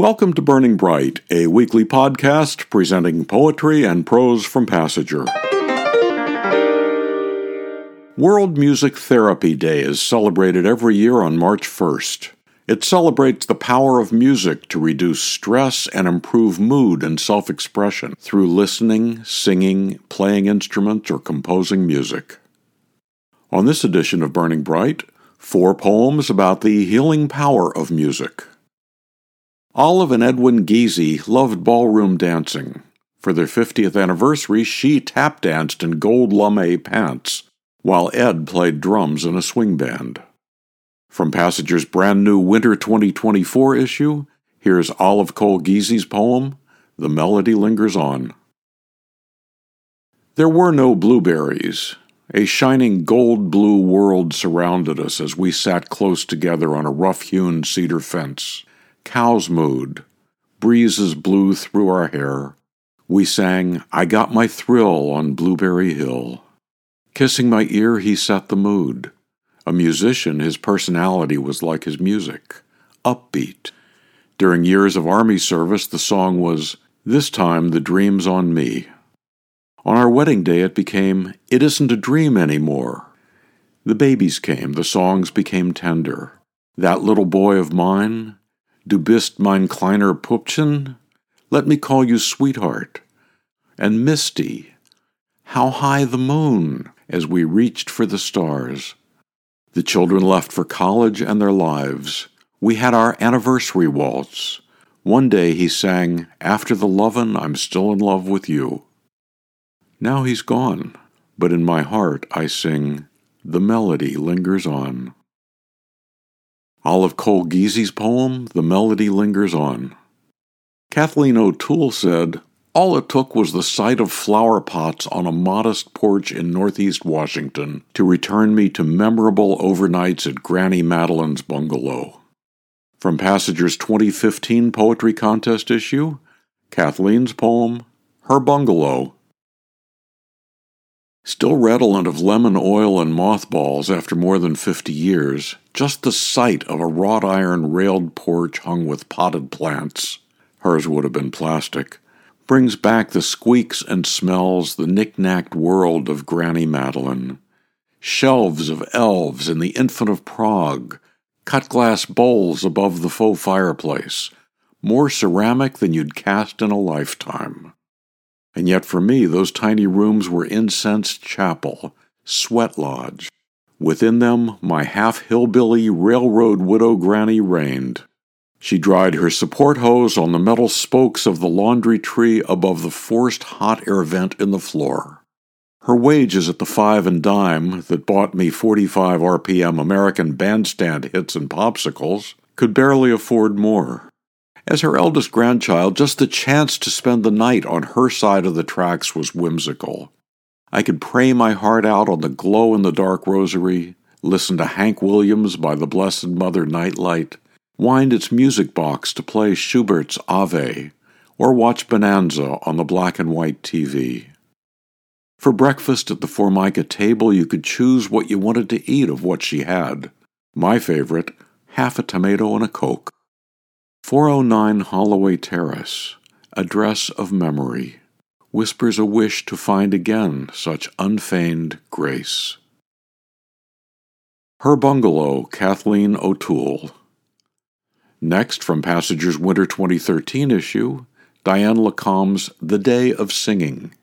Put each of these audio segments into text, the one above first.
Welcome to Burning Bright, a weekly podcast presenting poetry and prose from Passager. World Music Therapy Day is celebrated every year on March 1st. It celebrates the power of music to reduce stress and improve mood and self expression through listening, singing, playing instruments, or composing music. On this edition of Burning Bright, four poems about the healing power of music. Olive and Edwin Giese loved ballroom dancing. For their 50th anniversary, she tap danced in gold lame pants, while Ed played drums in a swing band. From Passager's brand new Winter 2024 issue, here's Olive Kohl Giese's poem, The Melody Lingers On. There were no blueberries. A shining gold blue world surrounded us as we sat close together on a rough hewn cedar fence. Cows mooed. Breezes blew through our hair. We sang, I Got My Thrill on Blueberry Hill. Kissing my ear, he set the mood. A musician, his personality was like his music, upbeat. During years of army service, the song was, This Time the Dream's on Me. On our wedding day, it became, It Isn't a Dream Anymore. The babies came, the songs became tender. That little boy of mine, Du bist mein kleiner Pupchen, let me call you sweetheart. And Misty, how high the moon, as we reached for the stars. The children left for college and their lives. We had our anniversary waltz. One day he sang, After the lovin', I'm still in love with you. Now he's gone, but in my heart I sing, The melody lingers on. Olive Kohl Giese's poem, The Melody Lingers On. Kathleen O'Toole said, All it took was the sight of flower pots on a modest porch in northeast Washington to return me to memorable overnights at Granny Madeline's bungalow. From Passager's 2015 Poetry Contest issue, Kathleen's poem, Her Bungalow, Still redolent of lemon oil and mothballs after more than fifty years, just the sight of a wrought iron railed porch hung with potted plants hers would have been plastic brings back the squeaks and smells, the knick-knacked world of Granny Madeline. Shelves of elves in the Infant of Prague, cut glass bowls above the faux fireplace, more ceramic than you'd cast in a lifetime. And yet for me, those tiny rooms were incense chapel, sweat lodge. Within them, my half hillbilly railroad widow granny reigned. She dried her support hose on the metal spokes of the laundry tree above the forced hot air vent in the floor. Her wages at the five and dime that bought me 45 RPM American bandstand hits and popsicles could barely afford more. As her eldest grandchild, just the chance to spend the night on her side of the tracks was whimsical. I could pray my heart out on the glow in the dark rosary, listen to Hank Williams by the Blessed Mother Nightlight, wind its music box to play Schubert's Ave, or watch Bonanza on the black and white TV. For breakfast at the Formica table, you could choose what you wanted to eat of what she had. My favorite, half a tomato and a Coke. 409 Holloway Terrace, Address of Memory, whispers a wish to find again such unfeigned grace. Her Bungalow, Kathleen O'Toole. Next, from Passager's Winter 2013 issue, Diane La Com's The Day of Singing.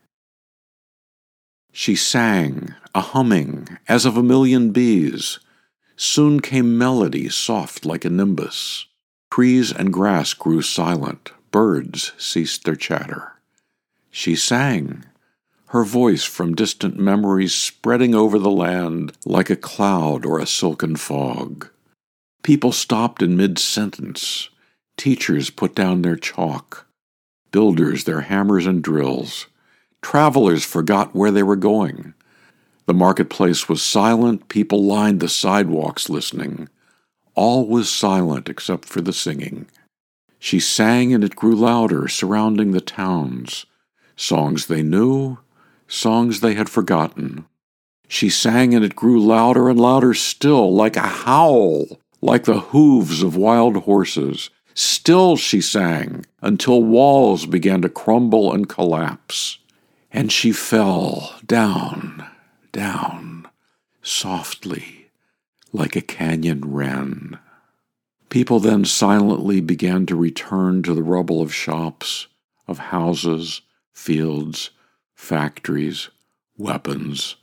She sang, a humming, as of a million bees. Soon came melody soft like a nimbus. Trees and grass grew silent, birds ceased their chatter. She sang, her voice from distant memories spreading over the land like a cloud or a silken fog. People stopped in mid sentence. Teachers put down their chalk. Builders their hammers and drills. Travelers forgot where they were going. The marketplace was silent, people lined the sidewalks listening. All was silent except for the singing. She sang and it grew louder, surrounding the towns. Songs they knew, songs they had forgotten. She sang and it grew louder and louder still, like a howl, like the hooves of wild horses, Still she sang until walls began to crumble and collapse. And she fell down, down, softly, like a canyon wren. People then silently began to return to the rubble of shops, of houses, fields, factories, weapons,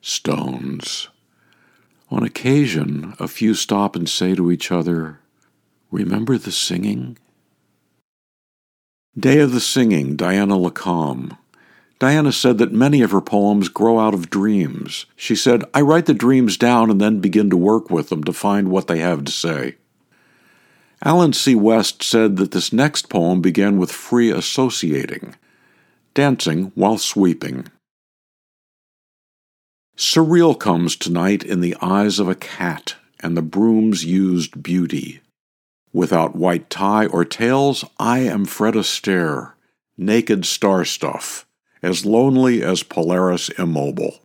stones. On occasion, a few stop and say to each other, Remember the singing? Day of the Singing, Diana La Com. Diana said that many of her poems grow out of dreams. She said, I write the dreams down and then begin to work with them to find what they have to say. Allen C. West said that this next poem began with free associating, dancing while sweeping. Surreal comes tonight in the eyes of a cat and the broom's used beauty. Without white tie or tails, I am Fred Astaire, naked star stuff, as lonely as Polaris immobile.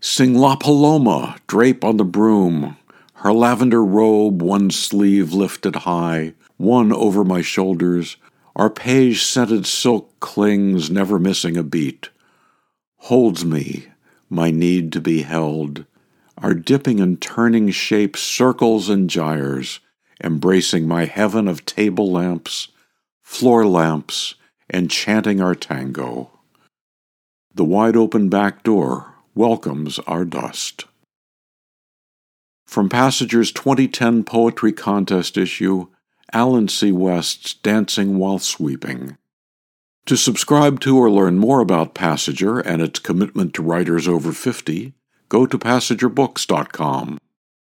Sing La Paloma, drape on the broom, her lavender robe, one sleeve lifted high, one over my shoulders, arpege scented silk clings, never missing a beat. Holds me, my need to be held, our dipping and turning shape circles and gyres embracing my heaven of table lamps, floor lamps, and chanting our tango. The wide open back door welcomes our dust. From Passager's 2010 Poetry Contest issue, Allen C. West's Dancing While Sweeping. To subscribe to or learn more about Passager and its commitment to writers over 50, go to PassagerBooks.com.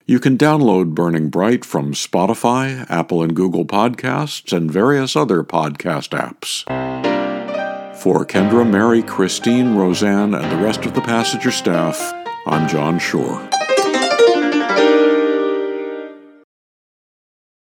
You can download Burning Bright from Spotify, Apple and Google Podcasts, and various other podcast apps. For Kendra, Mary, Christine, Roseanne, and the rest of the Passager staff, I'm John Shore.